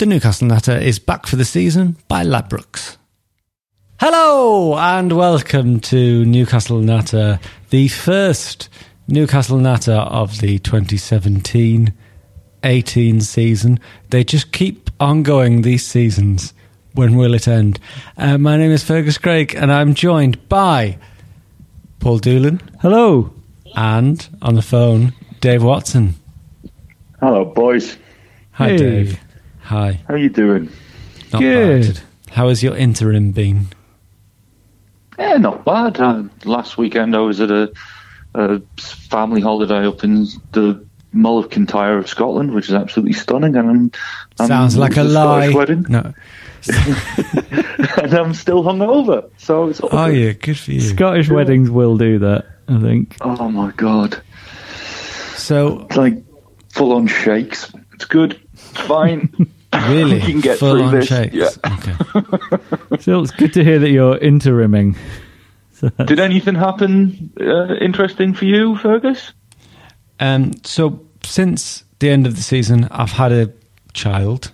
The Newcastle Natter is back for the season by Ladbrokes. Hello and welcome to Newcastle Natter, the first Newcastle Natter of the 2017 18 season. They just keep on going these seasons. When will it end? Uh, my name is Fergus Craig and I'm joined by Paul Doolan. Hello. And on the phone, Dave Watson. Hello, boys. Hi, Hey. Dave. Hi. How are you doing? Not Good. bad. How has your interim been? Yeah, not bad. Uh, last weekend I was at a, a family holiday up in the Mull of Kintyre of Scotland, which is absolutely stunning. And I'm, I'm Sounds like a it lie. Scottish wedding, No. and I'm still hungover. So it's all Oh, good. yeah, good for you. Scottish Yeah. weddings will do that, I think. Oh my god, So, it's like full on shakes. It's good. It's fine. really, We can get full through on this. shakes. Yeah. Okay. So it's good to hear that you're interiming. So Did anything happen uh, interesting for you, Fergus? Um, so, since the end of the season, I've had a child,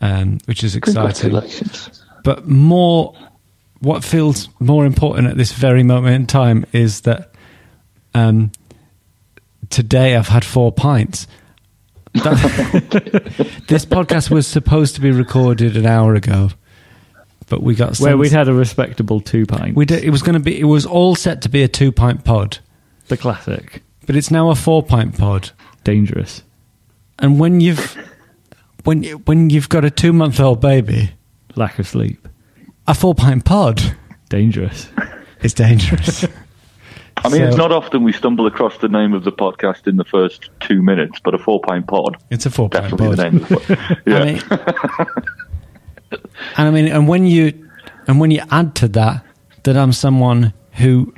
um, which is exciting. Congratulations. But more, what feels more important at this very moment in time is that um, today I've had four pints. This podcast was supposed to be recorded an hour ago, but we got where we'd had a respectable two pint. we did, it was going to be it was all set to be a two pint pod, the classic. but it's now a four pint pod. Dangerous. And when you've when you- when you've got a two month old baby, Lack of sleep. a four pint pod Dangerous. It's dangerous. I mean, So- it's not often we stumble across the name of the podcast in the first two minutes, but a four pine pod. It's a four pint Definitely pod. the name of the. Yeah. I mean, and I mean, and when you and when you add to that that I'm someone who,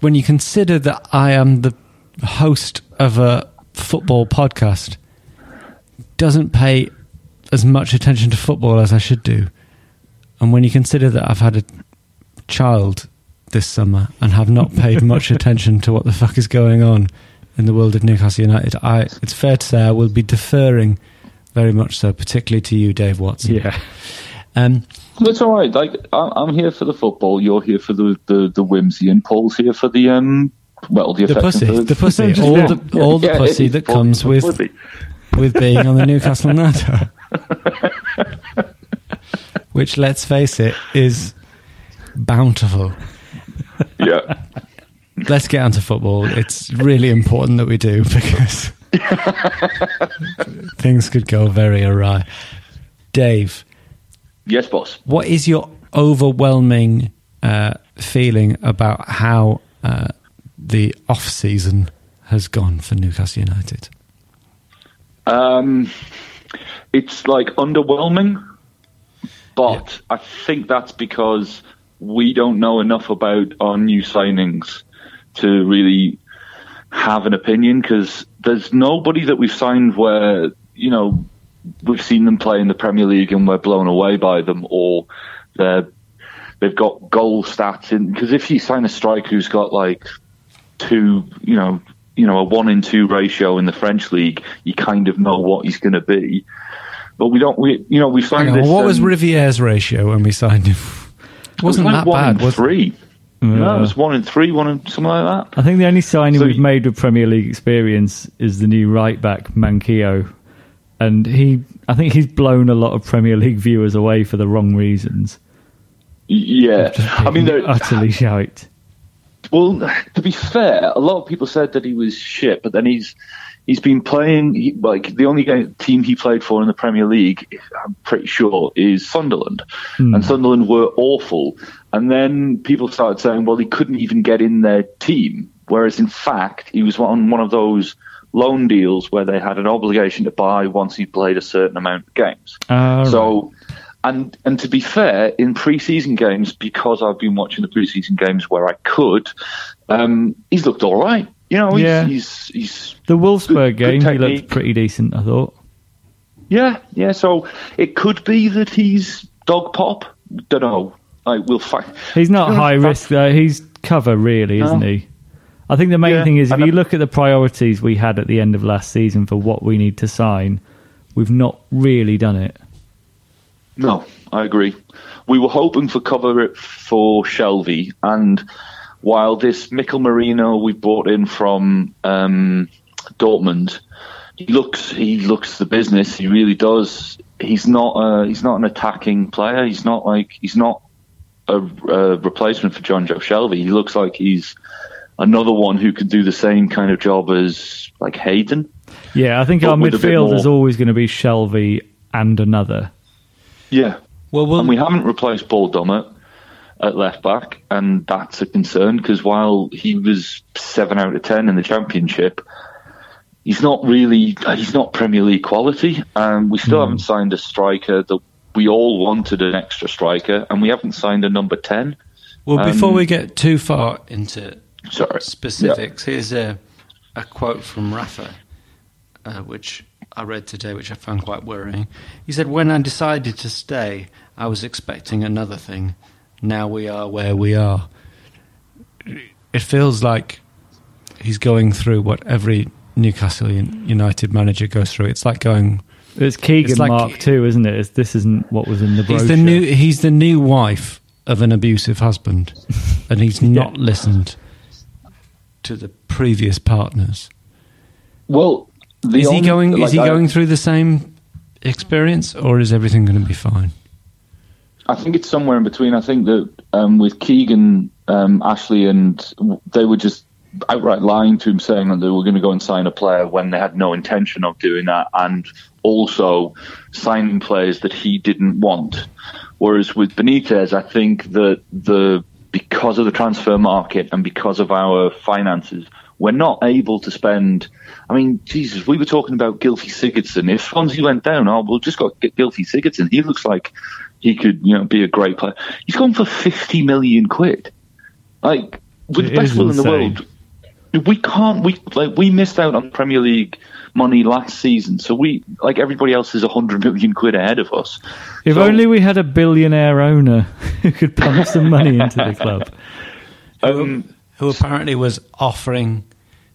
when you consider that I am the host of a football podcast, doesn't pay as much attention to football as I should do, and when you consider that I've had a child this summer and have not paid much attention to what the fuck is going on in the world of Newcastle United, I it's fair to say I will be deferring very much so, particularly to you, Dave Watson. Yeah. Um, That's all right. Like I- I'm here for the football. You're here for the, the, the whimsy, and Paul's here for the um. Well, the, the affection pussy, for- the pussy, Just- all yeah. the all the Yeah, pussy that comes with pussy. with being on the Newcastle Natter. Which, let's face it, is bountiful. Yeah. Let's get onto football. It's really important that we do because things could go very awry. Dave, Yes, boss. what is your overwhelming uh, feeling about how uh, the off season has gone for Newcastle United? Um, it's like underwhelming, but I think that's because we don't know enough about our new signings to really have an opinion. Because there's nobody that we've signed where you know we've seen them play in the Premier League and we're blown away by them, or they're they've got goal stats in. Because if you sign a striker who's got like two, you know, you know, a one in two ratio in the French league, you kind of know what he's going to be. But we don't, we, you know, we signed on, this. what was um, Riviere's ratio when we signed him? It wasn't it was that one bad, in was it? three. No, Uh, it was one in three, one in something like that. I think the only signing So we've you- made with Premier League experience is the new right back, Manquillo. and he, I think he's blown a lot of Premier League viewers away for the wrong reasons. Yeah, I mean, they're- utterly shite. Well, to be fair, a lot of people said that he was shit, but then he's he's been playing he, like the only game, team he played for in the Premier League. I'm pretty sure is Sunderland, and Sunderland were awful. And then people started saying, well, he couldn't even get in their team, whereas in fact he was on one of those loan deals where they had an obligation to buy once he played a certain amount of games. Right. So, and and to be fair, in preseason games, because I've been watching the preseason games where I could, um, he's looked all right. You know, he's Yeah. he's, he's The Wolfsburg good game, he looked pretty decent, I thought. yeah, yeah. So it could be that he's dog pop. Don't know. I will find. He's not high risk though. He's cover really, isn't No. he? I think the main Yeah, thing is if you look at the priorities we had at the end of last season for what we need to sign, we've not really done it. No, I agree. We were hoping for cover for Shelvey, and while this Mikel Merino we brought in from um, Dortmund, he looks he looks the business. He really does. He's not a, he's not an attacking player. He's not like he's not a, a replacement for Jonjo Shelvey. He looks like he's another one who can do the same kind of job as like Hayden. Yeah, I think But our with a midfield is always going to be Shelvey and another. Yeah. Well, we'll and we haven't replaced Paul Dummett at left back, and that's a concern because while he was seven out of ten in the championship, he's not really he's not Premier League quality. And we still haven't signed a striker that we all wanted an extra striker, and we haven't signed a number ten. well before um, we get too far into Sorry, specifics, here's a a quote from Rafa, uh, which I read today, which I found quite worrying. He said, "When I decided to stay, I was expecting another thing. Now we are where we are." It feels like he's going through what every Newcastle United manager goes through. It's like going. It's Keegan It's like- Mark too, isn't it? It's, this isn't what was in the brochure. He's the new. He's the new wife of an abusive husband, and he's not listened to the previous partners. Well, the is he only- going? like, is he I- going through the same experience, or is everything going to be fine? I think it's somewhere in between. I think that um, with Keegan, um, Ashley, and they were just outright lying to him, saying that they were going to go and sign a player when they had no intention of doing that, and also signing players that he didn't want. Whereas with Benitez, I think that the because of the transfer market and because of our finances, we're not able to spend. I mean, Jesus, we were talking about Gylfi Sigurdsson. If Swansea went down, oh, we'll just go get Gylfi Sigurdsson. He looks like he could, you know, be a great player. He's gone for fifty million quid. Like with It the best is will in the world, we can't. We like we missed out on Premier League money last season, so we like everybody else is a hundred million quid ahead of us. If So- only we had a billionaire owner who could pump some money into the club. Um, Who apparently was offering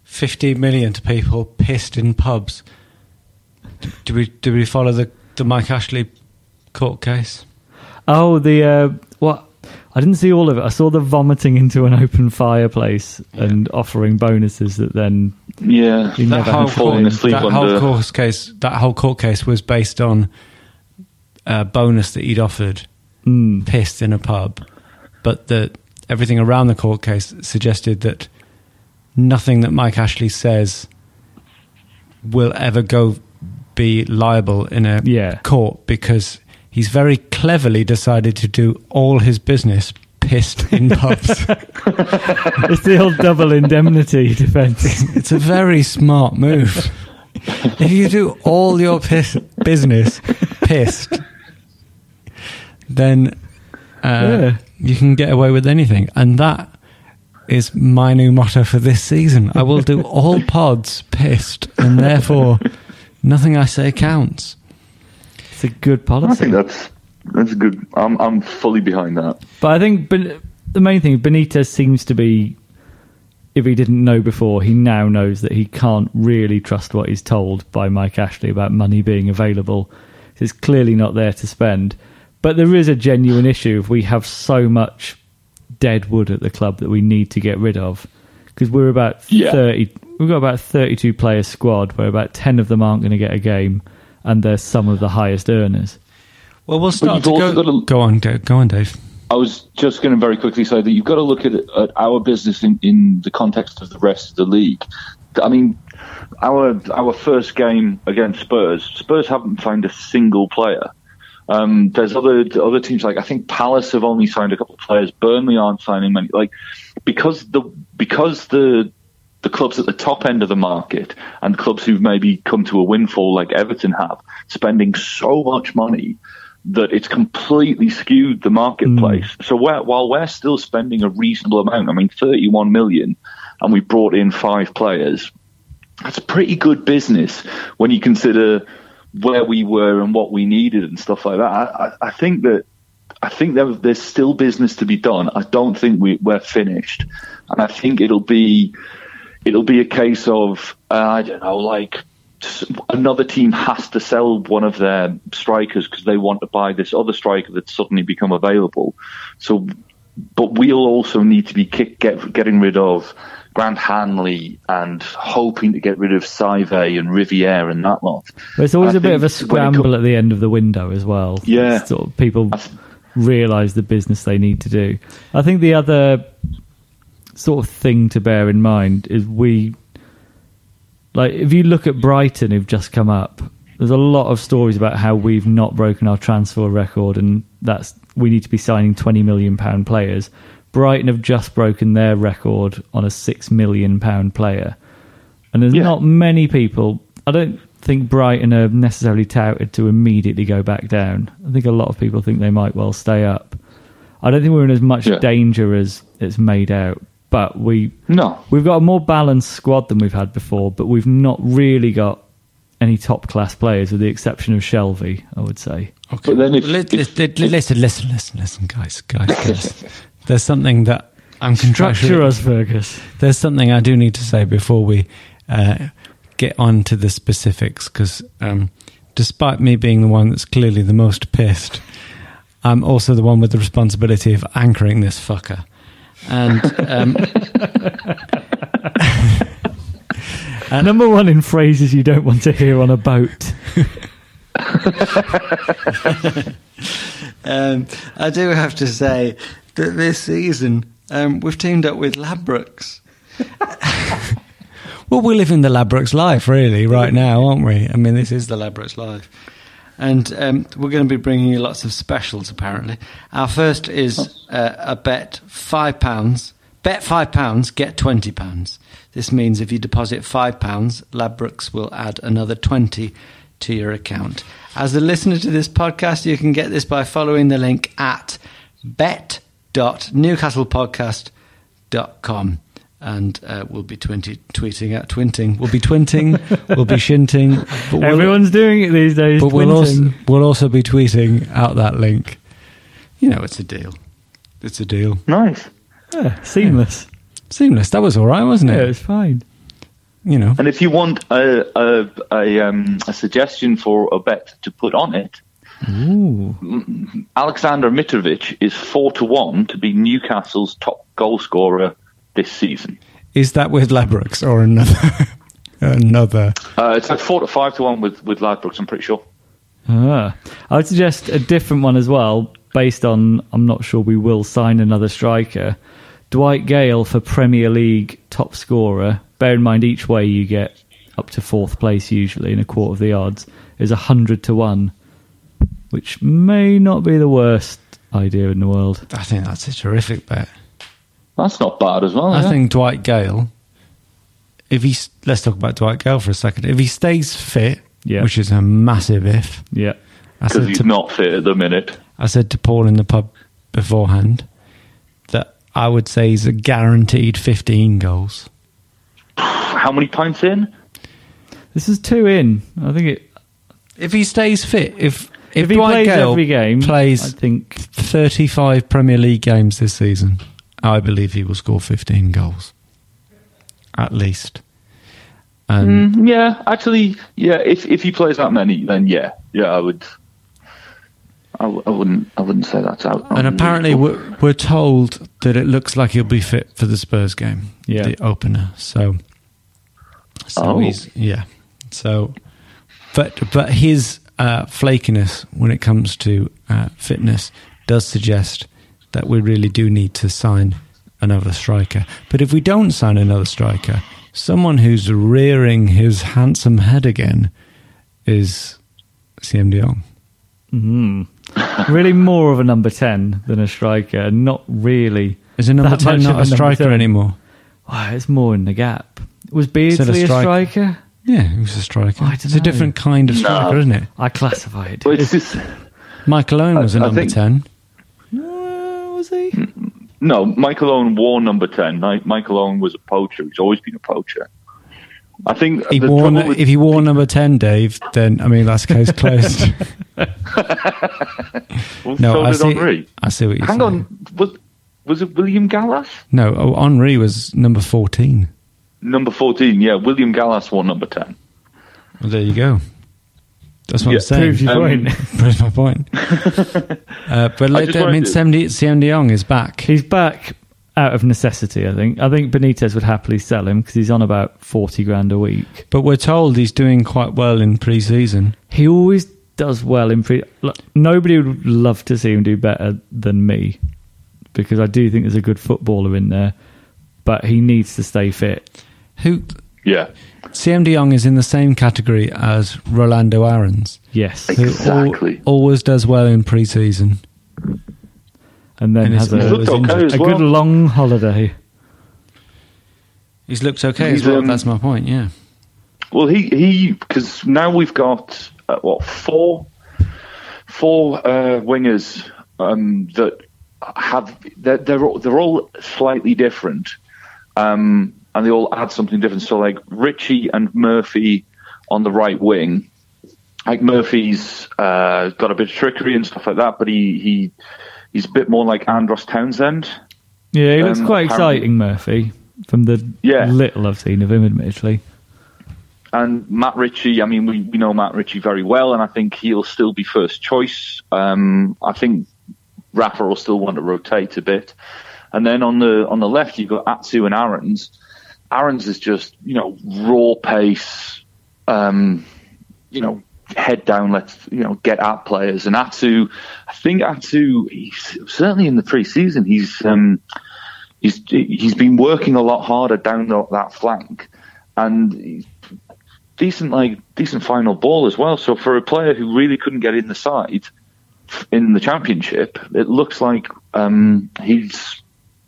fifty million to people pissed in pubs. Do we do we follow the the Mike Ashley court case? Oh, the uh, what? I didn't see all of it. I saw the vomiting into an open fireplace and offering bonuses that then yeah, that never whole, falling court, asleep that under. whole court case that whole court case was based on a bonus that he'd offered mm, pissed in a pub but the everything around the court case suggested that nothing that Mike Ashley says will ever go be liable in a Yeah. court because he's very cleverly decided to do all his business pissed in pubs. it's the old double indemnity defence. It's a very smart move. if you do all your piss, business pissed, then uh, Yeah. you can get away with anything. And that is my new motto for this season. I will do all pods pissed, and therefore nothing I say counts. It's a good I policy. think that's that's good. I'm I'm fully behind that. But I think ben- the main thing, Benitez seems to be, if he didn't know before, he now knows that he can't really trust what he's told by Mike Ashley about money being available. It's clearly not there to spend. But there is a genuine issue if we have so much dead wood at the club that we need to get rid of. Because we're about Yeah. 30, we've got about 32 player squad where about 10 of them aren't going to get a game. and they're some of the highest earners. Well, we'll start to go. to- Go on, go, go on, Dave. I was just going to very quickly say that you've got to look at, at our business in, in the context of the rest of the league. I mean, our our first game against Spurs, Spurs haven't signed a single player. Um, there's other other teams like I think Palace have only signed a couple of players. Burnley aren't signing many. Like because the because the the clubs at the top end of the market and clubs who've maybe come to a windfall like Everton have, spending so much money that it's completely skewed the marketplace. So we're, while we're still spending a reasonable amount, I mean, 31 million, and we brought in five players, that's pretty good business when you consider where we were and what we needed and stuff like that. I, I, think that I think there, there's still business to be done. I don't think we, we're finished, and I think it'll be it'll be a case of uh, I don't know, like another team has to sell one of their strikers because they want to buy this other striker that's suddenly become available. So, but we'll also need to be kick, get, getting rid of Grant Hanley and hoping to get rid of Saivet and Riviere and that lot. It's always I a bit of a think when it scramble at the end of the window as well. Yeah. Sort of people realise the business they need to do. I think the other sort of thing to bear in mind is we like if you look at Brighton who've just come up, there's a lot of stories about how we've not broken our transfer record and that's we need to be signing twenty million pound players. Brighton have just broken their record on a six million pound player. And there's Yeah. not many people. I don't think Brighton are necessarily touted to immediately go back down. I think a lot of people think they might well stay up. I don't think we're in as much Yeah. danger as it's made out. But we No. we've got a more balanced squad than we've had before. But we've not really got any top class players, with the exception of Shelvey. I would say. Okay. But then if- Li- li- if- li- li- listen, listen, listen, listen, guys, guys, guys. There's something that I'm Structure contractually. us, Fergus. There's something I do need to say before we uh, get on to the specifics, because um, despite me being the one that's clearly the most pissed, I'm also the one with the responsibility of anchoring this fucker. And um, Number one in phrases you don't want to hear on a boat. Um, I do have to say that this season um, we've teamed up with Ladbrokes. well, we live in the Ladbrokes life, really, right now, aren't we? I mean, this is the Ladbrokes life. And um, we're going to be bringing you lots of specials, apparently. Our first is uh, a bet £5. Bet £5, get £20. This means if you deposit £5, Ladbrokes will add another 20 to your account. As a listener to this podcast, you can get this by following the link at bet.newcastlepodcast.com. And uh, we'll be twinty, tweeting at twinting. We'll be twinting. we'll be shinting. But we'll, Everyone's doing it these days. but we'll also, we'll also be tweeting out that link. You know, it's a deal. It's a deal. Nice. Yeah, seamless. Seamless. That was all right, wasn't Yeah, it? it's fine. You know. And if you want a a, a, um, a suggestion for a bet to put on it, Ooh. Alexander Mitrovic is four to one to be Newcastle's top goal scorer this season. Is that with Ladbrokes or another? another. Uh, it's like four to five to one with with Ladbrokes. I'm pretty sure. Ah. I would suggest a different one as well, based on I'm not sure we will sign another striker. Dwight Gayle for Premier League top scorer. Bear in mind, each way you get up to fourth place usually in a quarter of the odds is a hundred to one, which may not be the worst idea in the world. I think that's a terrific bet. That's not bad as well. I yeah. think Dwight Gayle. If he let's talk about Dwight Gayle for a second. If he stays fit, Yeah. which is a massive if, Yeah, because he's to not fit at the minute. I said to Paul in the pub beforehand that I would say he's a guaranteed 15 goals. How many points in? this is two in. I think it. If he stays fit, if if, If, he Dwight plays Gayle every game, plays I think 35 Premier League games this season, I believe he will score 15 goals. At least. And Mm, yeah, actually, yeah. If if he plays that many, then yeah, yeah, I would. I, w- I wouldn't. I wouldn't say that's out. and apparently we're, we're told that it looks like he'll be fit for the Spurs game, Yeah. the opener. So, so Oh. he's yeah. So but but his uh, flakiness when it comes to uh, fitness does suggest that we really do need to sign another striker. But if we don't sign another striker, someone who's rearing his handsome head again is Siem De Jong. Mm-hmm. really more of a number 10 than a striker, not really. Is a number 10 not a, a striker anymore? Oh, it's more in the gap. Was Beardsley a, striker? a, striker? Yeah, he was a striker. Oh, it's know. a different kind of striker, no. isn't it? I classify it. Well, it's just, Michael Owen was a number think, 10. Was he? No, Michael Owen wore number 10. Michael Owen was a poacher. He's always been a poacher. I think he wore, if he wore number 10, Dave, then, I mean, that's case closed. well, no, so I see, Henry. I see what you're Hang saying. on. Was, was it William Gallas? No, oh, Henry was number 14. Number 14, yeah. William Gallas wore number 10. Well, there you go. That's what yeah, I'm saying. Proves your um, point. proves my point. uh, but I, I mean, Siem De Jong is back. He's back out of necessity. I think. I think Benitez would happily sell him because he's on about forty grand a week. But we're told he's doing quite well in pre-season. He always does well in pre. Look, nobody would love to see him do better than me because I do think there's a good footballer in there, but he needs to stay fit. Who? Yeah. Siem De Jong is in the same category as Rolando Aarons. Yes, exactly. Al- always does well in pre-season, and then and has a, okay a well. good long holiday. He's looked okay He's, as well. Um, that's my point. Yeah. Well, he he because now we've got uh, what four four uh, wingers um, that have they're, they're all, they're all slightly different. Um, and they all add something different. So like Ritchie and Murphy on the right wing, like Murphy's uh, got a bit of trickery and stuff like that, but he he he's a bit more like Andros Townsend. Yeah, he looks um, quite exciting, Murphy, from the yeah. little I've seen of him, admittedly. And Matt Ritchie, I mean, we, we know Matt Ritchie very well, and I think he'll still be first choice. Um, I think Rafa will still want to rotate a bit. And then on the on the left, you've got Atsu and Aarons. Aarons is just, you know, raw pace, um, you know, head down, let's, you know, get at players. And Atsu, I think Atsu, he's, certainly in the pre-season, he's, um, he's, he's been working a lot harder down the, that flank. And decent, like, decent final ball as well. So for a player who really couldn't get in the side in the championship, it looks like, um, he's,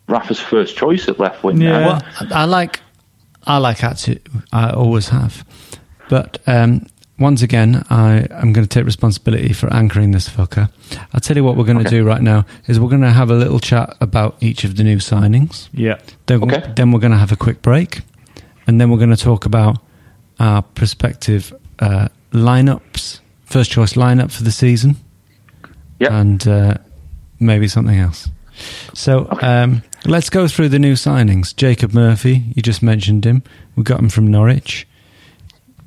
Rafa's first choice at left wing. Yeah, well, I like I like Atsu. I always have. But um, once again, I am going to take responsibility for anchoring this fucker. I'll tell you what we're going to okay. do right now is we're going to have a little chat about each of the new signings. Yeah. Then, okay. then we're going to have a quick break, and then we're going to talk about our prospective uh, lineups, first choice lineup for the season. Yeah. And uh, maybe something else. So okay. um, let's go through the new signings. Jacob Murphy, you just mentioned him. We got him from Norwich.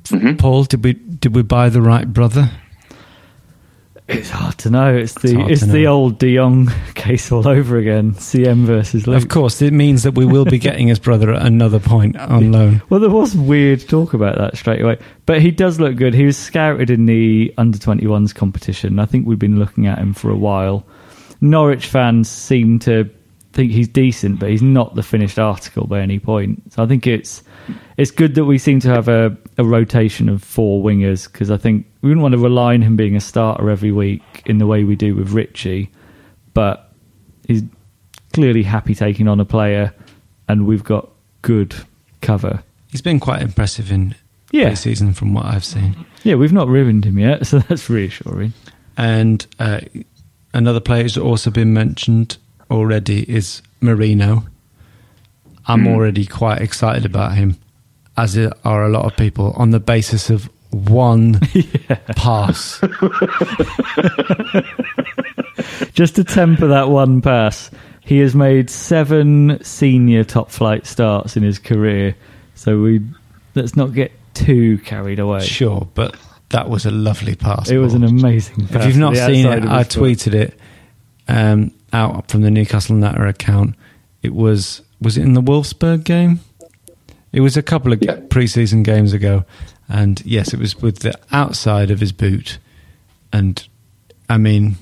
Mm-hmm. Paul, did we did we buy the right brother? It's hard to know. It's the it's, it's the old De Jong case all over again. Siem versus Luke. Of course, it means that we will be getting his brother at another point on loan. Well, there was weird talk about that straight away, but he does look good. He was scouted in the under 21s competition. I think we've been looking at him for a while. Norwich fans seem to think he's decent, but he's not the finished article by any point. So I think it's it's good that we seem to have a, a rotation of four wingers because I think we wouldn't want to rely on him being a starter every week in the way we do with Ritchie, but he's clearly happy taking on a player, and we've got good cover. He's been quite impressive in yeah. season from what I've seen. Yeah, we've not ruined him yet, so that's reassuring. And uh, Another player who's also been mentioned already is Merino. I'm mm. already quite excited about him, as are a lot of people, on the basis of one pass. Just to temper that one pass, he has made seven senior top flight starts in his career. So we let's not get too carried away. Sure, but that was a lovely pass. It was an amazing pass. If you've not seen it, I tweeted it um, out from the Newcastle Natter account. It was was it in the Wolfsburg game? It was a couple of yeah. preseason games ago, And yes, it was with the outside of his boot. And I mean,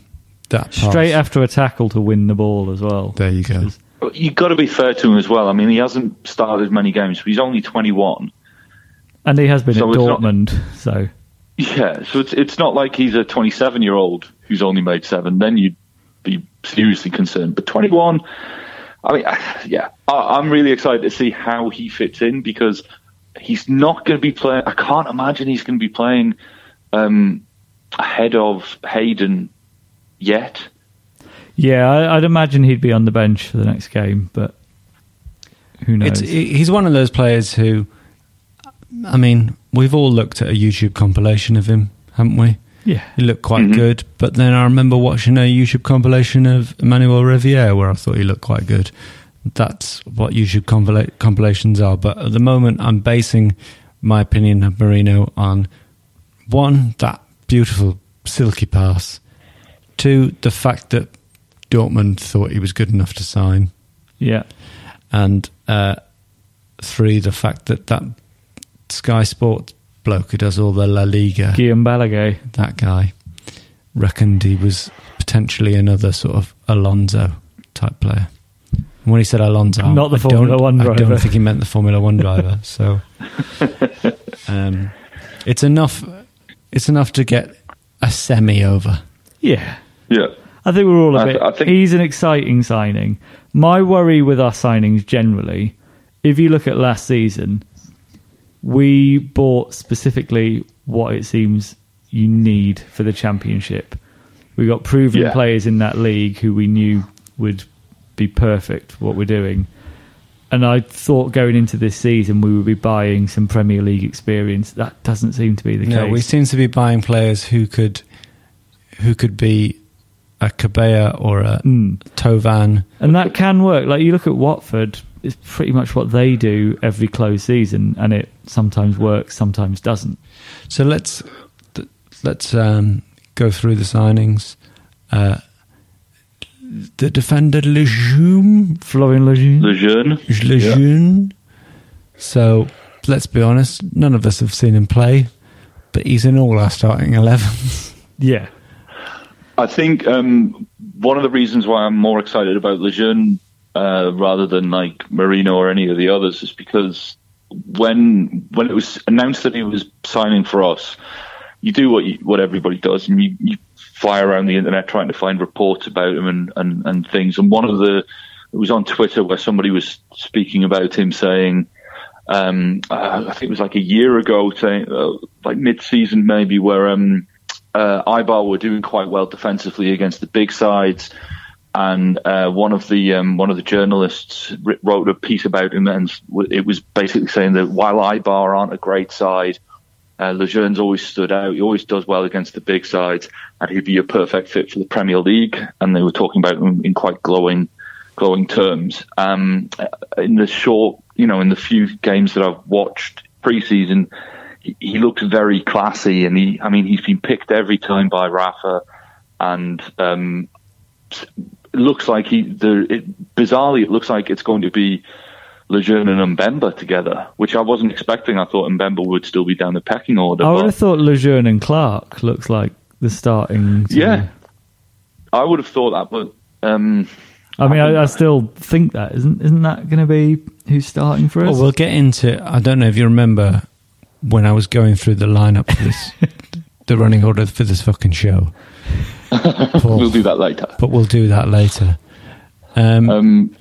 that pass- Straight after a tackle to win the ball as well. There you go. You've got to be fair to him as well. I mean, he hasn't started many games, he's only 21. And he has been So at it's not- Dortmund, so Yeah, so it's it's not like he's a 27 year old who's only made seven. Then you'd be seriously concerned. But 21, I mean, yeah, I, I'm really excited to see how he fits in because he's not going to be playing. I can't imagine he's going to be playing um, ahead of Hayden yet. yeah, I, I'd imagine he'd be on the bench for the next game, but who knows? It's, he's one of those players who, I mean, we've all looked at a YouTube compilation of him, haven't we? yeah, He looked quite good, but then I remember watching a YouTube compilation of Emmanuel Riviere where I thought he looked quite good. That's what YouTube compila- compilations are. But at the moment, I'm basing my opinion of Merino on one, that beautiful silky pass, two, the fact that Dortmund thought he was good enough to sign, yeah, and uh, three, the fact that that Sky Sports bloke who does all the La Liga Guillem Balagué. that guy reckoned he was potentially another sort of Alonso type player. And when he said Alonso, Not the I Formula One driver. I don't think he meant the Formula One driver. So um, it's enough. It's enough to get a semi over. Yeah, Yeah. I think we're all a I- bit. I think- he's an exciting signing. My worry with our signings generally, if you look at last season, we bought specifically what it seems you need for the championship. We got proven Yeah. players in that league who we knew would be perfect for what we're doing. And I thought going into this season we would be buying some Premier League experience. That doesn't seem to be the No, case. No, we seem to be buying players who could, who could be a Cabella or a Mm. Tovan. And that can work. Like you look at Watford, it's pretty much what they do every close season, and it sometimes works, sometimes doesn't. So let's let's um, go through the signings. Uh, the defender Lejeune, Florian Lejeune. Lejeune. Lejeune. So let's be honest, none of us have seen him play, but he's in all our starting 11s. Yeah. I think um, one of the reasons why I'm more excited about Lejeune uh, rather than like Merino or any of the others is because when when it was announced that he was signing for us, you do what you, what everybody does, and you, you fly around the internet trying to find reports about him and, and, and things. And one of the it was on Twitter where somebody was speaking about him saying. Um, I think it was like a year ago, saying uh, like mid-season maybe, where um, uh, Eibar were doing quite well defensively against the big sides, and uh, one of the um, one of the journalists wrote a piece about him, and it was basically saying that while Eibar aren't a great side, uh, Lejeune's always stood out. He always does well against the big sides, and he'd be a perfect fit for the Premier League. And they were talking about him in quite glowing, glowing terms. Um, in the short, you know, in the few games that I've watched pre-season, he, he looks very classy, and he, I mean, he's been picked every time by Rafa, and um, looks like he, the, it, bizarrely, it looks like it's going to be Lejeune and Mbemba together, which I wasn't expecting. I thought Mbemba would still be down the pecking order. I would have thought Lejeune and Clark looks like the starting. two. yeah, I would have thought that, but um, I mean, I, I still think that isn't isn't that going to be who's starting for us? Well, we'll get into. I don't know if you remember when I was going through the lineup for this, the running order for this fucking show. Paul, we'll do that later. but we'll do that later. Um, Um,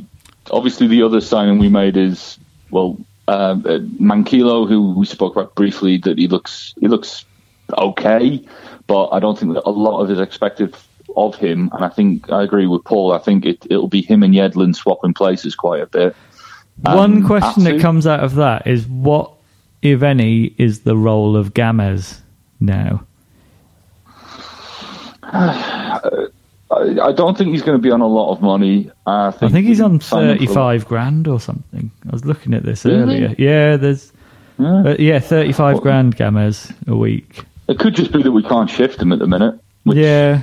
obviously, the other signing we made is well, uh, uh, Manquillo, who we spoke about briefly. That he looks he looks okay, but I don't think that a lot of is expected of him. And I think I agree with Paul. I think it it'll be him and Yedlin swapping places quite a bit. One Um, question that comes out of that is what, if any, is the role of Gamez now? I, don't think he's going to be on a lot of money. I think, I think he's on thirty-five grand or something. I was looking at this Really? earlier. Yeah, there's Yeah. uh, yeah thirty-five grand Gamez a week. It could just be that we can't shift him at the minute. Yeah,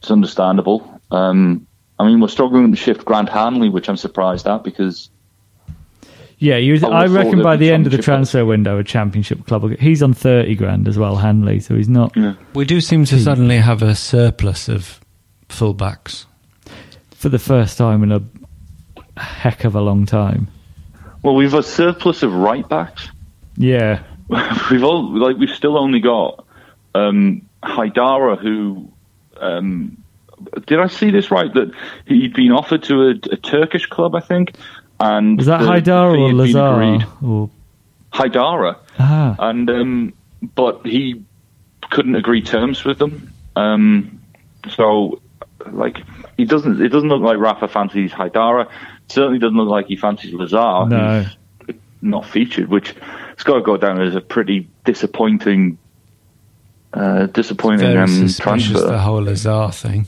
It's understandable. Um, I mean, we're struggling to shift Grant Hanley, which I'm surprised at because Yeah, you, I I, reckon by the end of the transfer window, a championship club. will get- He's on thirty grand as well, Hanley. So he's not Yeah. We do seem to suddenly have a surplus of fullbacks. for the first time in a heck of a long time. Well, we've a surplus of right backs. Yeah, we've all like we've still only got um, Haidara, who um, did I see this right? That he'd been offered to a, a Turkish club, I think, and is that the Haidar or Lazar? agreed. Or Haidara, ah, and um, but he couldn't agree terms with them. Um, so, like, he doesn't. It doesn't look like Rafa fancies Haidara. Certainly doesn't look like he fancies Lazar. No. who's not featured, which has got to go down as a pretty disappointing, uh, disappointing Very um, suspicious, transfer. the whole Lazar thing.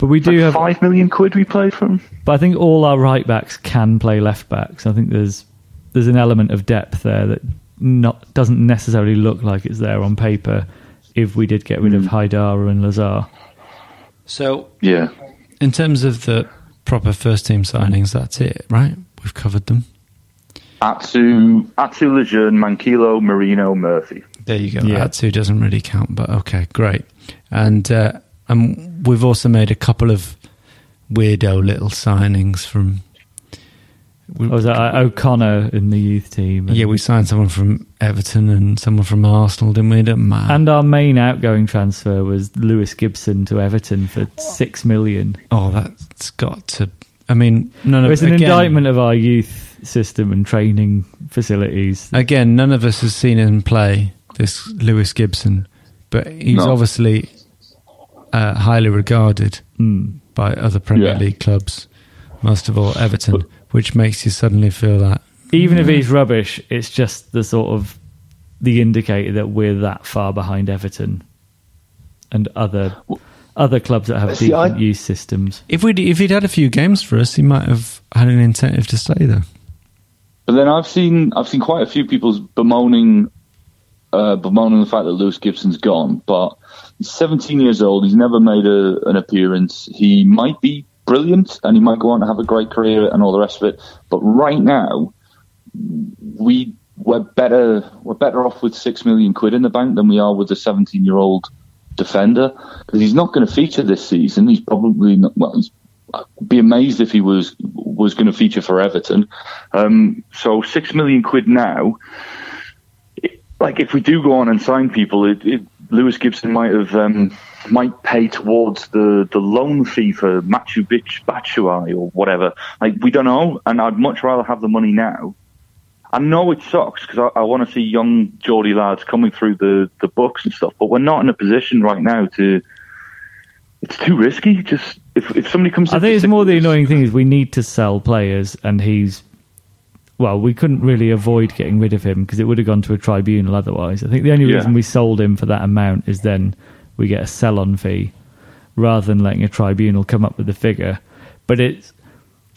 But we do have. Five million quid we played from. But I think all our right backs can play left backs. I think there's there's an element of depth there that not doesn't necessarily look like it's there on paper. If we did get rid of Haidara and Lazar, So, Yeah. in terms of the proper first team signings, that's it, right? We've covered them. Atsu, Atsu Lejeune, Manquillo, Merino, Murphy. There you go. Yeah. Atsu doesn't really count, but okay, great. And uh, um, we've also made a couple of weirdo little signings from. We, or was that uh, O'Connor in the youth team? and- yeah, we signed someone from Everton and someone from Arsenal, didn't we? It doesn't. And our main outgoing transfer was Lewis Gibson to Everton for six million. oh, that's got to. I mean, none of It's an again, indictment of our youth system and training facilities. Again, none of us has seen him play this Lewis Gibson, but he's No. obviously uh, highly regarded Hmm. by other Premier Yeah. League clubs, most of all Everton, which makes you suddenly feel that Even if he's rubbish, it's just the sort of the indicator that we're that far behind Everton and other other clubs that have See, decent I- youth systems. if we if he'd had a few games for us, he might have had an incentive to stay there. But then I've seen I've seen quite a few people bemoaning uh, bemoaning the fact that Lewis Gibson's gone. But he's 17 years old. He's never made a, an appearance. He might be brilliant and he might go on to have a great career and all the rest of it. But right now, we we're better we're better off with six million quid in the bank than we are with a 17 year old defender because he's not going to feature this season. He's probably not. Well, he's I'd be amazed if he was was going to feature for Everton. Um, so six million quid now. Like if we do go on and sign people, it, it, Lewis Gibson might have um, might pay towards the, the loan fee for Machu Picchu Batshuayi or whatever. Like we don't know, and I'd much rather have the money now. I know it sucks because I, I want to see young Geordie lads coming through the, the books and stuff, but we're not in a position right now to. It's too risky. Just if if somebody comes, I think it's more the annoying thing is we need to sell players, and he's well, we couldn't really avoid getting rid of him because it would have gone to a tribunal otherwise. I think the only Yeah. reason we sold him for that amount is then we get a sell-on fee rather than letting a tribunal come up with the figure. But it's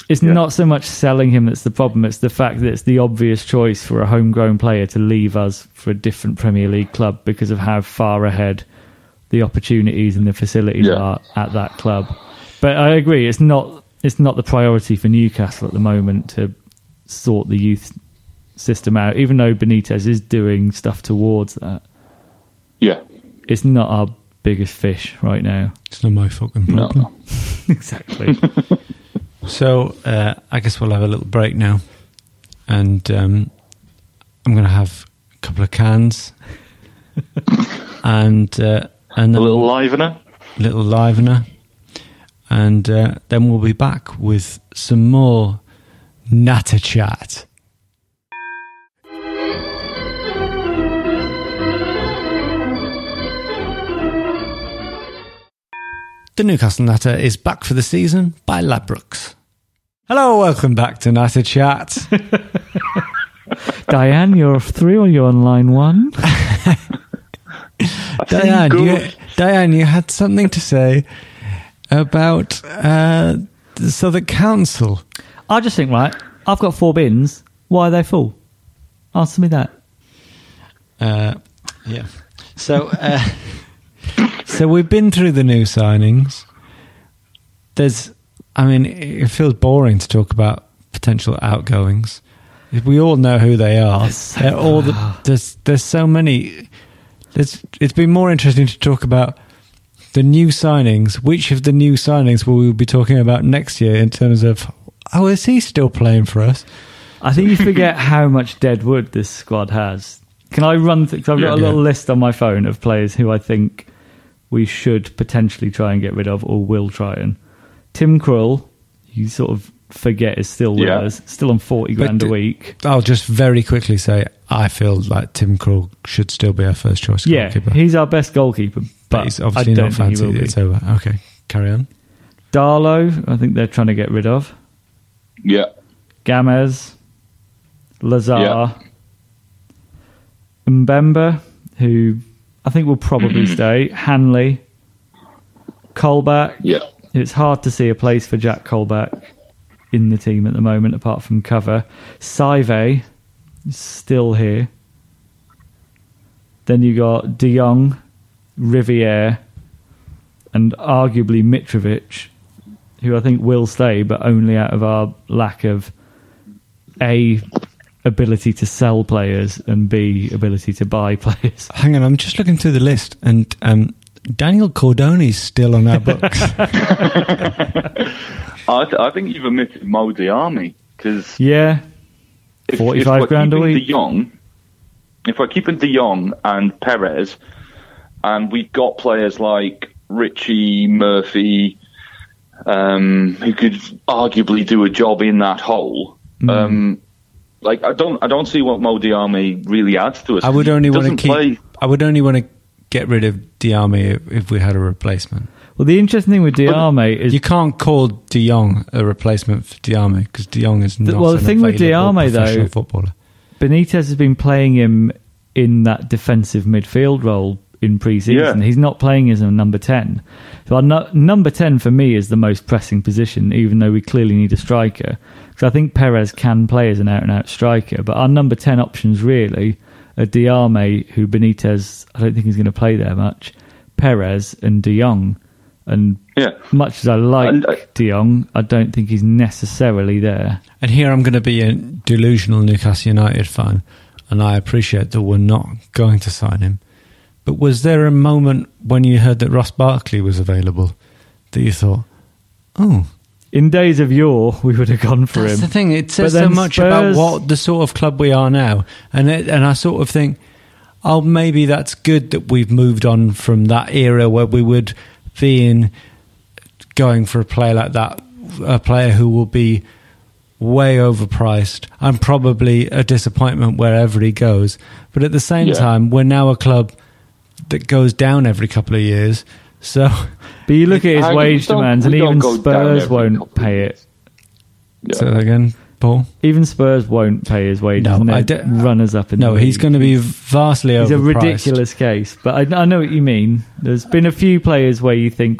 it's Yeah. not so much selling him that's the problem; it's the fact that it's the obvious choice for a homegrown player to leave us for a different Premier League club because of how far ahead the opportunities and the facilities Yeah. are at that club. But I agree, it's not it's not the priority for Newcastle at the moment to sort the youth system out. Even though Benitez is doing stuff towards that, Yeah, it's not our biggest fish right now. It's not my fucking problem. no. exactly. So uh, I guess we'll have a little break now, and um, I'm going to have a couple of cans and uh, and a then little livener. little livener, and uh, then we'll be back with some more natter chat. The Newcastle Natter is back for the season by Ladbrokes. Hello, welcome back to Natter Chat. Diane, you're three or you're on line one? Diane, you, Diane, you had something to say about uh, the Southwark Council. I just think, right, I've got four bins. Why are they full? Answer me that. Uh, yeah. So, uh, so we've been through the new signings. There's, I mean, it feels boring to talk about potential outgoings. We all know who they are. There's so- They're all the, there's there's so many. There's, it's been more interesting to talk about the new signings. Which of the new signings will we be talking about next year in terms of? Oh, is he still playing for us? I think you forget how much dead wood this squad has. Can I run? Th- 'cause I've got Yeah. a little Yeah. list on my phone of players who I think we should potentially try and get rid of, or will try and. Tim Krul, you sort of forget is still with Yeah. us, still on forty But grand a d- week. I'll just very quickly say I feel like Tim Krul should still be our first choice Yeah, goalkeeper. he's our best goalkeeper, but, but he's obviously I don't not think fancy. will. It's over. Okay, carry on. Darlow, I think they're trying to get rid of. Yeah. Gamez, Lazar, Yeah. Mbemba, who I think will probably stay, Hanley, Colback. Yeah. It's hard to see a place for Jack Colback in the team at the moment, apart from cover. Saivet is still here. Then you got De Jong, Riviere, and arguably Mitrovic, who I think will stay, but only out of our lack of a ability to sell players and b ability to buy players. Hang on, I'm just looking through the list, and um, Daniel Cordone's still on our books. I, th- I think you've omitted Mo Diame because Yeah, if, 45 if we're grand a keeping week. De Jong, if we're keeping De Jong and Perez, and we've got players like Ritchie Murphy, um, who could arguably do a job in that hole. Hmm. Um, like I don't, I don't see what Mo Diame really adds to us. I would only want to keep. play- I would only want to get rid of Diame if, if we had a replacement. Well, the interesting thing with Diame is You can't call De Jong a replacement for Diame because De Jong is not well, the thing with available Diame, though- footballer. Benitez has been playing him in that defensive midfield role in pre-season. Yeah. He's not playing as a number 10. So our nu- number 10 for me is the most pressing position, even though we clearly need a striker. Because I think Perez can play as an out-and-out striker, but our number 10 options really are Diame, who Benitez, I don't think he's going to play there much, Perez and De Jong. And Yeah. much as I like And, uh, De Jong, I don't think he's necessarily there. And here I'm going to be a delusional Newcastle United fan, and I appreciate that we're not going to sign him. But was there a moment when you heard that Ross Barkley was available that you thought, oh, In days of yore, we would have gone for that's him. the thing? It says so much about what the sort of club we are now, and it, and I sort of think, oh, maybe that's good that we've moved on from that era where we would be in going for a player like that, a player who will be way overpriced and probably a disappointment wherever he goes. But at the same Yeah. time, we're now a club that goes down every couple of years. So But you look at his I- wage we demands, and even Spurs won't pay it. Yeah. say that again, Paul. Even Spurs won't pay his wages. No, and I don't- runners up in No, the he's league. going to be vastly over. He's a ridiculous case, but I, I know what you mean. There's been a few players where you think,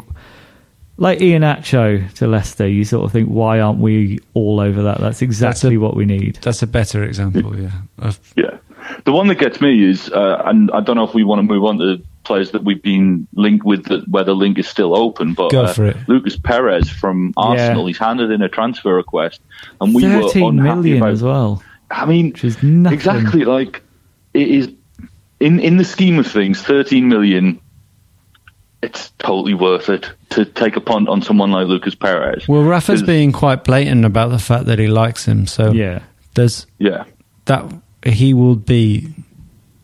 like Iheanacho to Leicester, you sort of think, why aren't we all over that? That's exactly what we need. That's a better example, yeah. Of, Yeah. The one that gets me is, uh, and I don't know if we want to move on to players that we've been linked with, that, where the link is still open, but Go uh, for it. Lucas Perez from Arsenal, he's handed in a transfer request, and we were Thirteen unhappy million about. as well. I mean, Which is exactly like it is in in the scheme of things, thirteen million. It's totally worth it to take a punt on someone like Lucas Perez. well, Rafa's being quite blatant about the fact that he likes him. So Yeah. there's yeah, that he will be.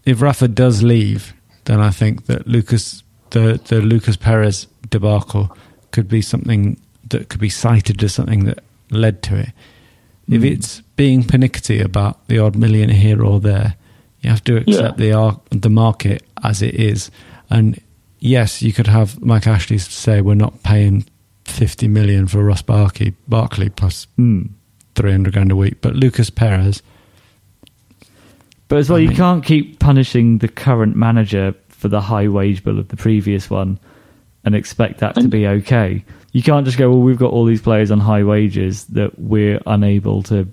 If Rafa does leave, then I think that Lucas, the the Lucas Perez debacle, could be something that could be cited as something that led to it. If it's being pernickety about the odd million here or there, you have to accept the ar- the market as it is. And yes, you could have Mike Ashley say we're not paying fifty million for Ross Barkley, Barkley plus Hmm. three hundred grand a week, but Lucas Perez. But as well, I you mean- can't keep punishing the current manager for the high wage bill of the previous one and expect that to be okay. You can't just go, well, we've got all these players on high wages that we're unable to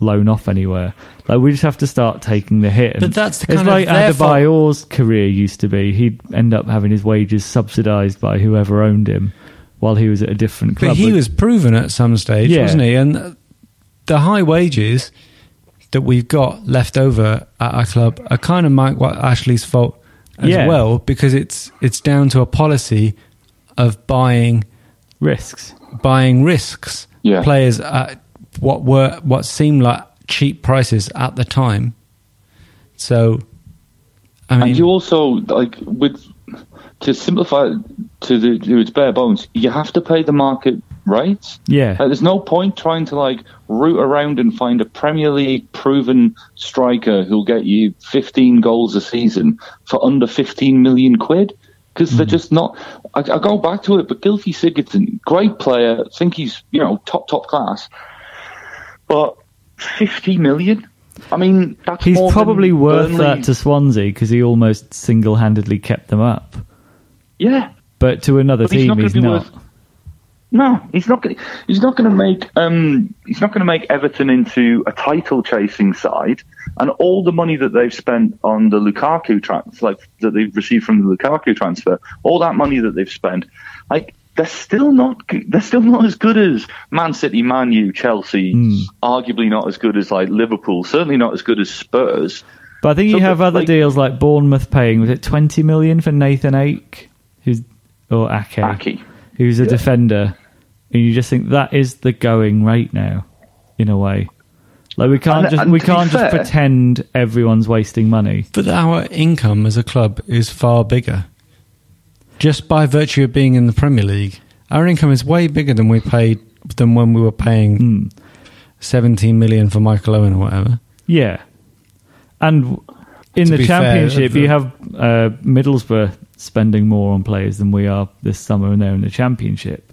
loan off anywhere. Like we just have to start taking the hit. But that's the it's of like their fault. Career used to be. He'd end up having his wages subsidised by whoever owned him while he was at a different club. But he was proven at some stage, Yeah. wasn't he? And the high wages that we've got left over at our club are kind of Mike What Ashley's fault as Yeah. well because it's it's down to a policy of buying Risks. buying risks Yeah. players at what were what seemed like cheap prices at the time. So, I mean, and you also like with to simplify it to the to its bare bones, you have to pay the market rates. Yeah. Uh, there's no point trying to like root around and find a Premier League proven striker who'll get you 15 goals a season for under 15 million quid because they're just not. I, I go back to it, but Gylfi Sigurdsson, great player, think he's you know top top class, but 50 million. I mean, that's He's probably worth Burnley- that to Swansea because he almost single handedly kept them up. yeah. But to another But he's team, not he's not. worth- No, he's not. Gonna, he's not going to make. Um, he's not going to make Everton into a title chasing side. And all the money that they've spent on the Lukaku transfer, like that they've received from the Lukaku transfer, all that money that they've spent, like they're still not. They're still not as good as Man City, Man U, Chelsea. Arguably not as good as like Liverpool. Certainly not as good as Spurs. But I think you have other like- deals like Bournemouth paying was it twenty million for Nathan Ake, who's or Ake, Ake. Who's a Yeah. defender, and you just think that is the going rate now, in a way. Like we can't And- just and we can't just fair- pretend everyone's wasting money. but our income as a club is far bigger. Just by virtue of being in the Premier League, our income is way bigger than we paid than when we were paying Hmm. 17 million for Michael Owen or whatever. Yeah, and in To the fair, championship, the- you have uh, Middlesbrough spending more on players than we are this summer, and they're in the championship.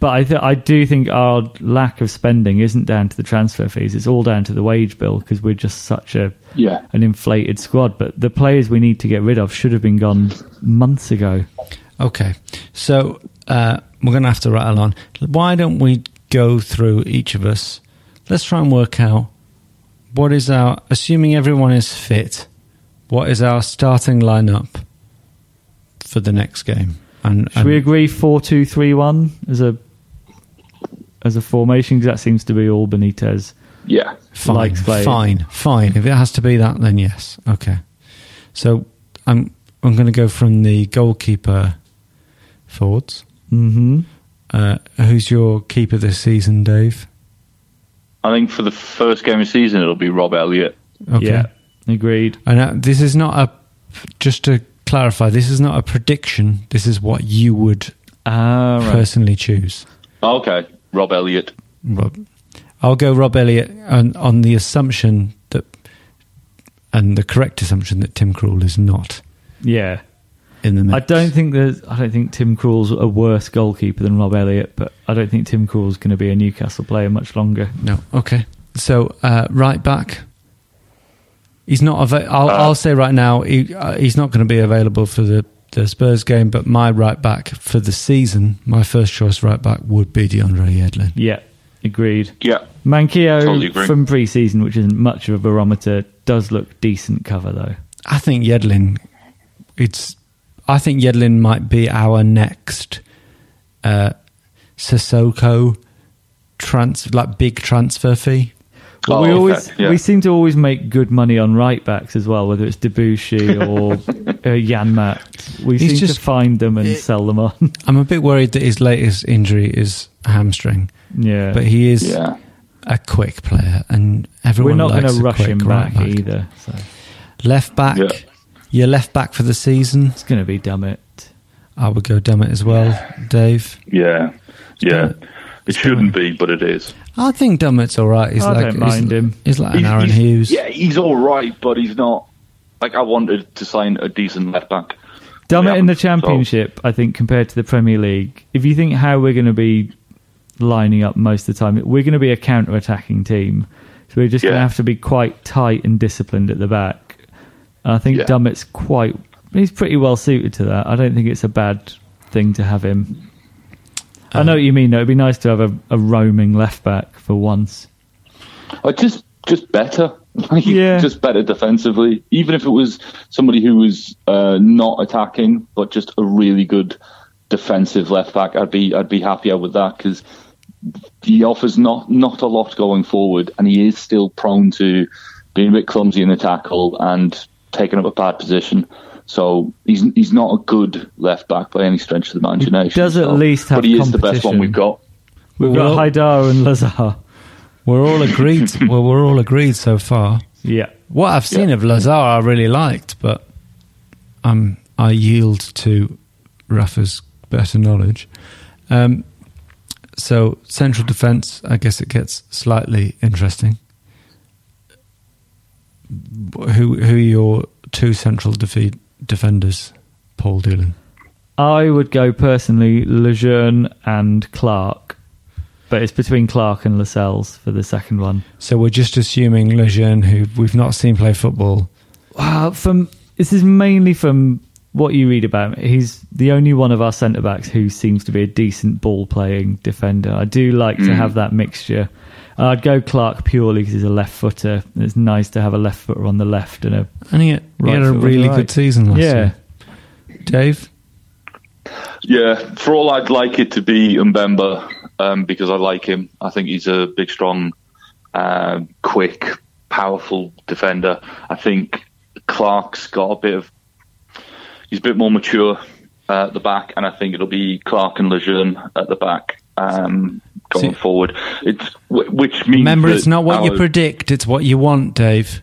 But I, th- I do think our lack of spending isn't down to the transfer fees; it's all down to the wage bill because we're just such a Yeah. an inflated squad. But the players we need to get rid of should have been gone months ago. Okay, so uh, we're going to have to rattle on. Why don't we go through each of us? Let's try and work out what is our, assuming everyone is fit, what is our starting lineup for the next game? And, Should we and- agree four two three one as a as a formation? Because that seems to be all Benitez. Yeah. Fine, likes fine, fine. If it has to be that, then yes. Okay. So I'm I'm going to go from the goalkeeper forwards. hmm Uh, who's your keeper this season, Dave? I think for the first game of the season, it'll be Rob Elliott. Okay. Yeah, agreed. And uh, this is not a. Just to clarify, this is not a prediction. This is what you would Ah, right. personally choose. Okay, Rob Elliott. Rob, I'll go Rob Elliott on, on the assumption that, and the correct assumption that Tim Krul is not Yeah. in the mix. I don't think there's. I don't think Tim Krul's a worse goalkeeper than Rob Elliott, but I don't think Tim Krul's going to be a Newcastle player much longer. No. Okay. So uh, right back. He's not. Ava- I'll, I'll say right now he, uh, he's not going to be available for the, the Spurs game. But my right back for the season, my first choice right back would be DeAndre Yedlin. Yeah, agreed. Yeah. Manquillo Totally from pre-season, which isn't much of a barometer, does look decent cover though. I think Yedlin. It's. I think Yedlin might be our next uh, Sissoko trans like big transfer fee. But Oh, we okay, always yeah. we seem to always make good money on right backs as well, whether it's Debuchy or uh, Janmaat. We He's seem just- to find them and sell them on. I'm a bit worried that his latest injury is a hamstring, yeah, but he is Yeah. a quick player, and everyone. we're not going to rush quick him right back, either. So Left back, Yeah. your left back for the season. it's going to be Dummett. I would go Dummett as well, Dave. Yeah. Yeah. Dummett. It shouldn't be, but it is. I think Dummett's all right. He's I like don't mind he's, him. He's like an He's- Aaron he's- Hughes. Yeah, he's all right, but he's not. Like, I wanted to sign a decent left back. Dummett in the so- Championship, I think, compared to the Premier League, if you think how we're going to be lining up most of the time, we're going to be a counter-attacking team. So we're just going to have to be quite tight and disciplined at the back. And I think Yeah. Dummett's quite, he's pretty well suited to that. I don't think it's a bad thing to have him. I know what you mean, though. It'd be nice to have a, a roaming left back for once. Or just, just better. Like, Yeah. Just better defensively. Even if it was somebody who was uh, not attacking, but just a really good defensive left back, I'd be, I'd be happier with that because he offers not not a lot going forward, and he is still prone to being a bit clumsy in the tackle and taking up a bad position. So he's he's not a good left back by any stretch of the imagination. does at so- least have but he is the best one we've got. We've Well- got Haidara and Lazar. We're all agreed. well, we're all agreed so far. Yeah. What I've seen Yeah. of Lazar, I really liked, but um, I yield to Rafa's better knowledge. Um, so central defence, I guess it gets slightly interesting. Who who are your two central defeat defenders, Paul Doolan? I would go personally Lejeune and Clark, but it's between Clark and Lascelles for the second one. So we're just assuming Lejeune, who we've not seen play football. Wow, from this is mainly from what you read about. him. He's the only one of our centre backs who seems to be a decent ball playing defender. I do like to hmm. have that mixture. I'd go Clark purely because he's a left footer. It's nice to have a left footer on the left and a And he, he Right had a foot on the really right. good season last yeah. year. Dave? Yeah, for all I'd like it to be Mbemba, um, because I like him. I think he's a big, strong, um, quick, powerful defender. I think Clark's got a bit of, he's a bit more mature uh, at the back, and I think it'll be Clark and Lejeune at the back um, going See- forward. It's which means Remember, it's not what you predict, it's what you want, Dave.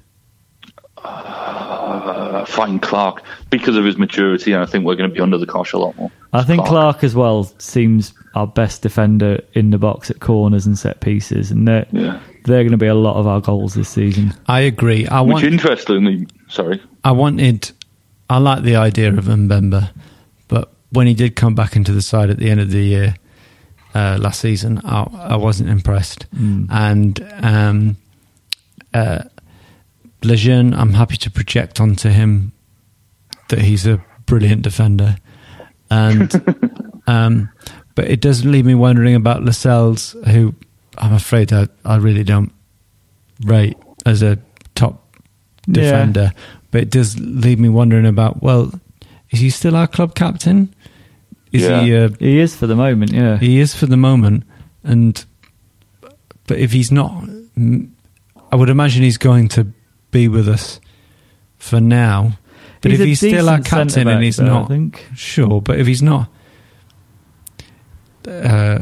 uh, find Clark because of his maturity, and I think we're going to be under the cosh a lot more. I think Clark as well seems our best defender in the box at corners and set pieces, and they're Yeah. they're going to be a lot of our goals this season. I agree. I Which, want. interestingly, sorry, I wanted. I like the idea of Mbemba, but when he did come back into the side at the end of the year uh, last season, I, I wasn't impressed. And um, uh, Lejeune, I'm happy to project onto him that he's a brilliant defender, and um, but it doesn't leave me wondering about Lascelles, who I'm afraid I, I really don't rate as a top Yeah. defender. But it does leave me wondering about well, is he still our club captain? Is Yeah. he? Uh, He is for the moment, yeah. he is for the moment, and but if he's not, I would imagine he's going to be with us for now. But He's if he's still our captain and he's though, I not, think. sure. But if he's not, uh,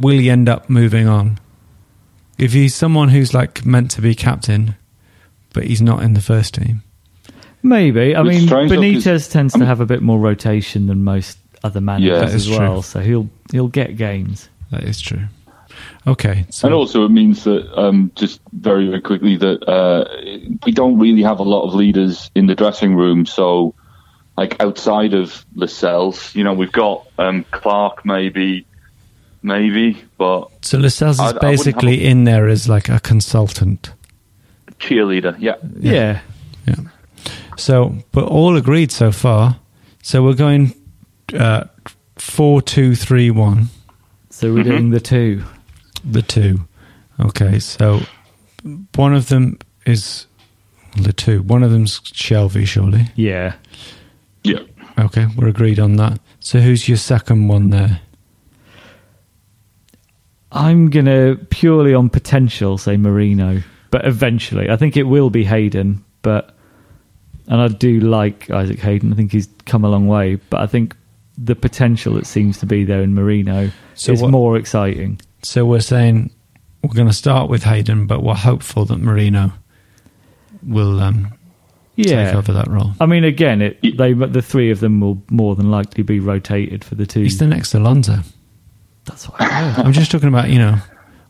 will he end up moving on? If he's someone who's like meant to be captain, but he's not in the first team, Maybe. I It's mean, strange though, 'cause- Benitez tends I to have a bit more rotation than most other managers Yeah, that as well, true. so he'll he'll get games. that is true. Okay, so And also, it means that um, just very, very quickly that uh, we don't really have a lot of leaders in the dressing room. So, like outside of Lascelles, you know, we've got um, Clark, maybe, maybe, but so Lascelles is I- I wouldn't have basically a- in there as like a consultant. cheerleader. Yeah, Yeah. Yeah. So, but all agreed so far. So we're going uh, four, two, three, one. So we're Mm-hmm. doing the two. The two. Okay, so one of them is the two. One of them's Shelvey, surely. Yeah. yeah. Okay, we're agreed on that. So who's your second one there? I'm gonna purely on potential say Merino, but eventually I think it will be Hayden. But and I do like Isaac Hayden. I think he's come a long way. But I think the potential that seems to be there in Merino So is what- more exciting. So we're saying we're going to start with Hayden, but we're hopeful that Merino will um, take over that role. I mean, again, it they the three of them will more than likely be rotated for the two. He's the next Alonso. That's what I heard. I'm just talking about, you know,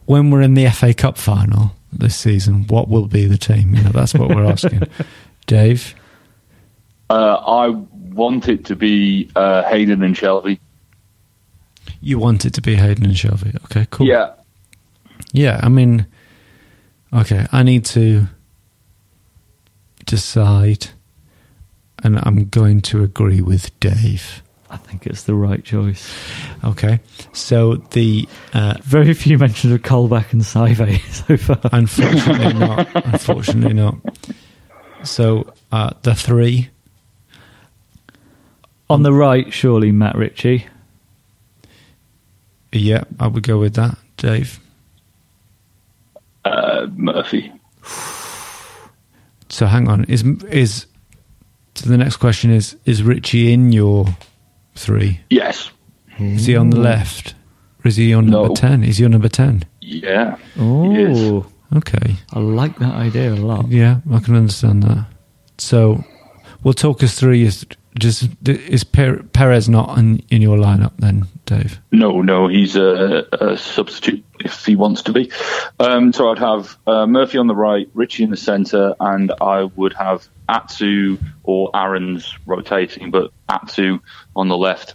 when we're in the FA Cup final this season, what will be the team? You know, that's what we're asking. Dave? Uh, I want it to be uh, Hayden and Shelvey. You want it to be Hayden and Shelvey. Okay, cool. Yeah, Yeah, I mean, okay, I need to decide, and I'm going to agree with Dave. I think it's the right choice. Okay, so the uh, Very few mentions of Colback and Saivet so far. unfortunately not, unfortunately not. So uh, the three, On the right, surely Matt Ritchie. yeah, I would go with that. Dave? Uh, Murphy. So hang on. Is is so the next question is is Ritchie in your three? Yes. Is he on the left? Or is he on No. number ten? Is he on number ten? Yeah. He is. Oh, Okay. I like that idea a lot. Yeah, I can understand that. So, we'll talk us through. Is just is Perez not in, in your lineup then, Dave? No, no, he's a, a substitute if he wants to be. Um, so I'd have uh, Murphy on the right, Ritchie in the centre, and I would have Atsu or Aaron's rotating, but Atsu on the left,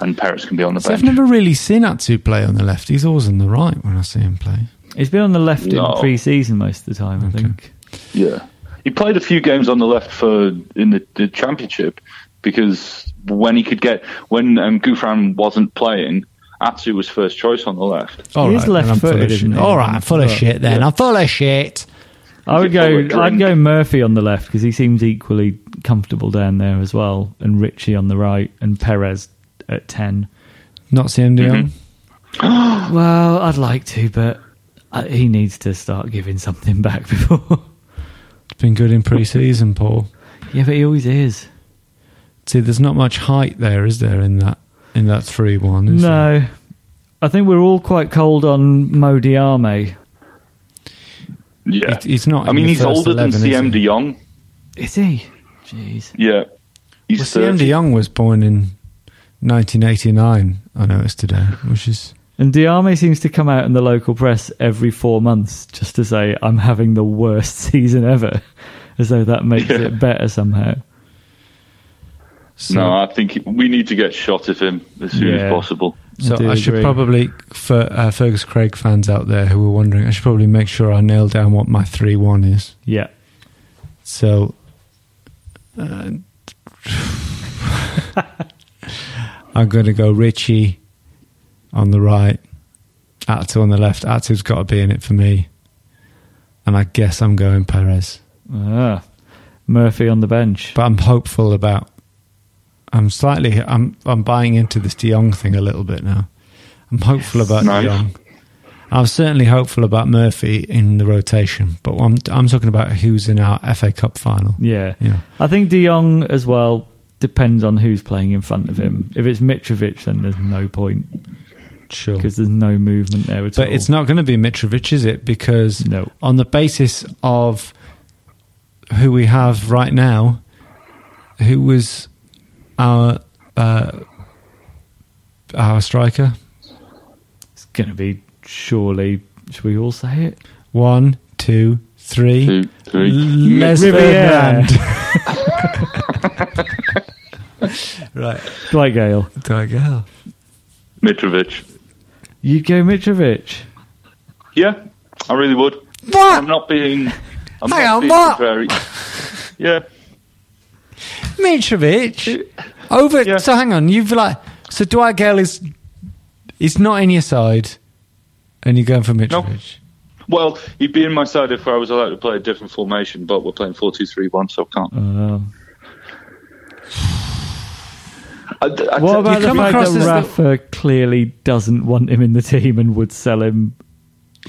and Perez can be on the So I've never really seen Atsu play on the left. He's always on the right when I see him play. He's been on the left No. in pre-season most of the time, I think. Yeah, he played a few games on the left for in the, the championship because when he could get when um, Gouffran wasn't playing, Atsu was first choice on the left. All He is then I'm left-footed, isn't he? All right, I'm full of shit then. Yeah. I'm full of shit. I would Is it full of go. I'd go Murphy on the left because he seems equally comfortable down there as well, and Ritchie on the right, and Perez at ten. Not seeing De Jong. Well, I'd like to, but uh, he needs to start giving something back before. It's been good in pre-season, Paul. yeah, but he always is. See, there's not much height there, is there, in that in that three one? Is there? No, I think we're all quite cold on Modiame. Yeah, He- he's not I mean, he's older 11, than Siem? De Jong. Is he? Jeez. Yeah, he's Well, Siem De Jong was born in 1989. I noticed today, which is And Diame seems to come out in the local press every four months just to say, I'm having the worst season ever, as though that makes Yeah. it better somehow. so. no, I think we need to get shot of him as soon Yeah. as possible. so do I should probably, for uh, Fergus Craig fans out there who are wondering, I should probably make sure I nail down what my three one is. Yeah. So, uh, I'm going to go Ritchie on the right, Atsu on the left. Atsu's got to be in it for me, and I guess I'm going Perez. Ah, Murphy on the bench. But I'm hopeful about. I'm slightly. I'm. I'm buying into this De Jong thing a little bit now. I'm hopeful about Nice. De Jong. I'm certainly hopeful about Murphy in the rotation, but I'm. I'm talking about who's in our FA Cup final. Yeah. Yeah. I think De Jong as well depends on who's playing in front of him. If it's Mitrovic, then there's no point Sure. because there's no movement there at But all. it's not going to be Mitrovic, is it? Because No. on the basis of who we have right now, who was our uh, our striker? It's going to be surely. Should we all say it? One, two, three. Two, three. Les Riviere. Ferdinand. right. Dwight Gayle. There I go. Mitrovic. You go Mitrovic. Yeah, I really would. What? I'm not being. I'm Hang not on, being what? Very, yeah. Mitrovic over. Yeah. So hang on, you've like so Dwight Gayle is is not in your side, and you're going for Mitrovic. Well, he'd be in my side if I was allowed to play a different formation, but we're playing 4 2 3 1, so I can't. Um, I, I, what about the come fact across that as the- Rafa clearly doesn't want him in the team and would sell him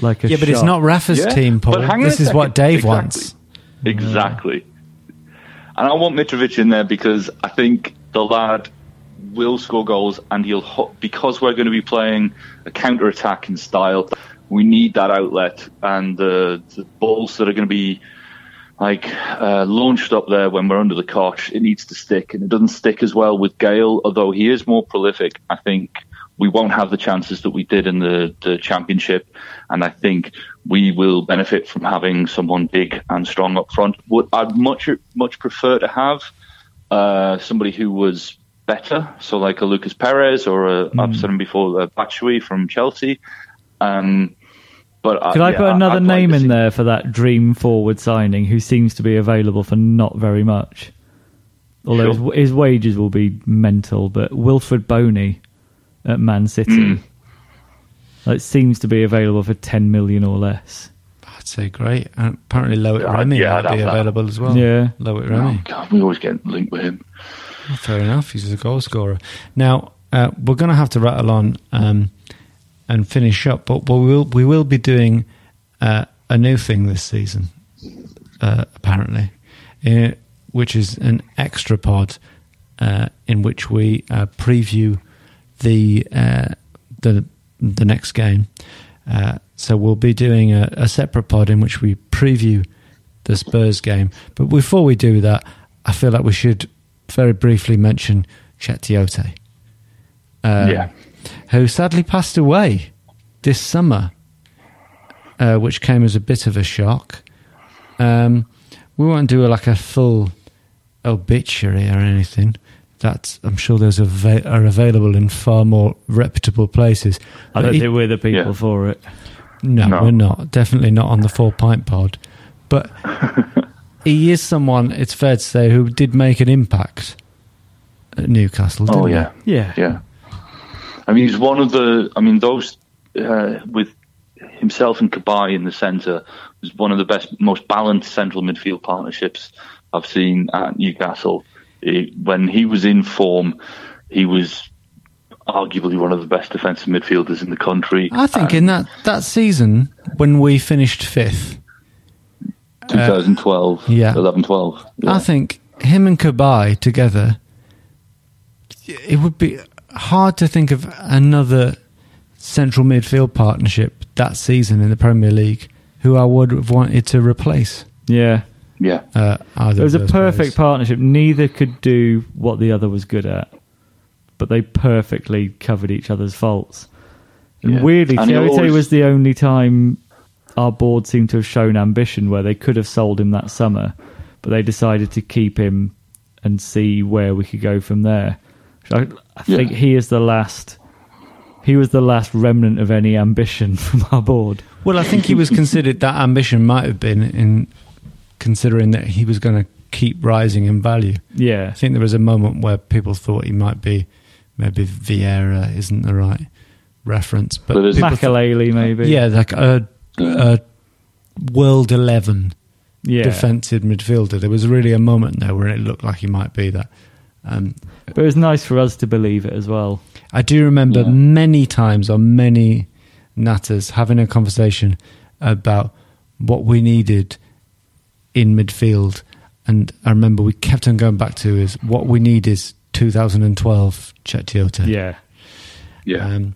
like a Yeah, but it's not Rafa's Yeah, team, Paul. but hang This a is what. Dave Exactly. wants. Exactly. And I want Mitrovic in there because I think the lad will score goals and he'll, because we're going to be playing a counter attacking style, we need that outlet and the, the balls that are going to be like uh, launched up there when we're under the cosh, it needs to stick. And it doesn't stick as well with Gayle, although he is more prolific. I think we won't have the chances that we did in the, the championship. And I think we will benefit from having someone big and strong up front. Would I'd much much prefer to have uh, somebody who was better, so like a Lucas Perez or I've said him before, a Batshuayi from Chelsea. Um, but Could I put another name in there for that dream forward signing who seems to be available for not very much? Although Sure. his, his wages will be mental, but Wilfried Bony at Man City like, seems to be available for 10 million or less. I'd say great. And apparently, Loic Yeah, Remy yeah, might I'd be have that. available as well. Yeah. Loic Oh, Remy. God, we always get linked with him. Fair enough. He's a goal scorer. Now, uh, we're going to have to rattle on. Um, and finish up. But we will we will be doing uh, a new thing this season, uh, apparently, uh, which is an extra pod uh, in which we uh, preview the uh, the the next game. Uh, so we'll be doing a, a separate pod in which we preview the Spurs game. But before we do that, I feel like we should very briefly mention Cheick Tiote, um, Yeah. Who sadly passed away this summer, uh, which came as a bit of a shock. Um, we won't do like a full obituary or anything. That's I'm sure those are, ava- are available in far more reputable places. I don't think we're the people Yeah. for it. no, No. we're not. Definitely not on the four pint pod. But he is someone, it's fair to say, who did make an impact at Newcastle. Didn't Oh he? yeah, Yeah. I mean, he's one of the. I mean, those uh, with himself and Cabaye in the centre was one of the best, most balanced central midfield partnerships I've seen at Newcastle. He- when he was in form, he was arguably one of the best defensive midfielders in the country. I think in that, that season, when we finished fifth, 2012, yeah. 11, 12. Yeah. I think him and Cabaye together, it would be hard to think of another central midfield partnership that season in the Premier League who I would have wanted to replace. Yeah. yeah. Uh, It was a perfect players. partnership. Neither could do what the other was good at, but they perfectly covered each other's faults. And Yeah. weirdly, And Tiote always- was the only time our board seemed to have shown ambition where they could have sold him that summer, but they decided to keep him and see where we could go from there. So I, I Yeah. think he is the last. He was the last remnant of any ambition from our board. Well, I think he was considered that ambition might have been in considering that he was going to keep rising in value. Yeah, I think there was a moment where people thought he might be maybe Vieira isn't the right reference, but, But it's- people thought- Makelele maybe. yeah, like a, a world eleven yeah. defensive midfielder. There was really a moment there where it looked like he might be that. Um, But it was nice for us to believe it as well. I do remember Yeah. many times on many natters having a conversation about what we needed in midfield, and I remember we kept on going back to is what we need is 2012 Cheick Tiote. Yeah. Yeah. Um,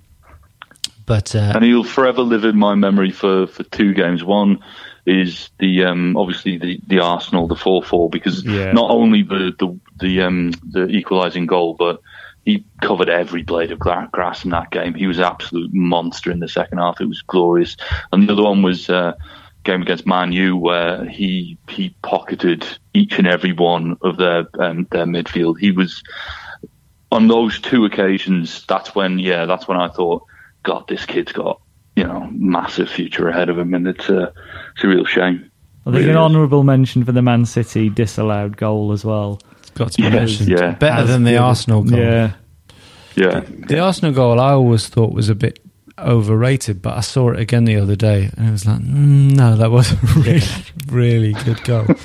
but uh, and he'll forever live in my memory for, for two games. One is the um, obviously the, the Arsenal the four four because Yeah. not only the the the, um, the equalising goal, but he covered every blade of grass in that game. He was an absolute monster in the second half. It was glorious. And the other one was uh, game against Man U where he he pocketed each and every one of their um, their midfield. He was on those two occasions. That's when yeah, that's when I thought, God, this kid's got you know massive future ahead of him, and it's a it's a real shame. I think Really an honourable mention for the Man City disallowed goal as well. it's got to be Yes, mentioned. yeah. Better As than the good. Arsenal goal. Yeah. Yeah, The Arsenal goal I always thought was a bit overrated, but I saw it again the other day and it was like, mm, no, that was a really, really good goal.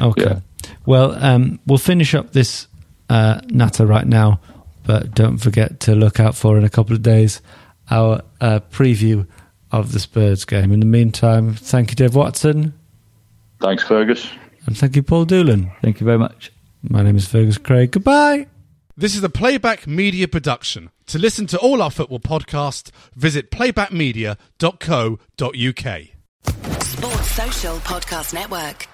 Okay. Yeah. Well, um, we'll finish up this uh, natter right now, but don't forget to look out for in a couple of days our uh, preview of the Spurs game. In the meantime, thank you, Dave Watson, thanks, Fergus. and thank you, Paul Doolan. Thank you very much. My name is Fergus Craig. Goodbye. This is a Playback Media production. To listen to all our football podcasts, visit playbackmedia.co.uk. Sports Social Podcast Network.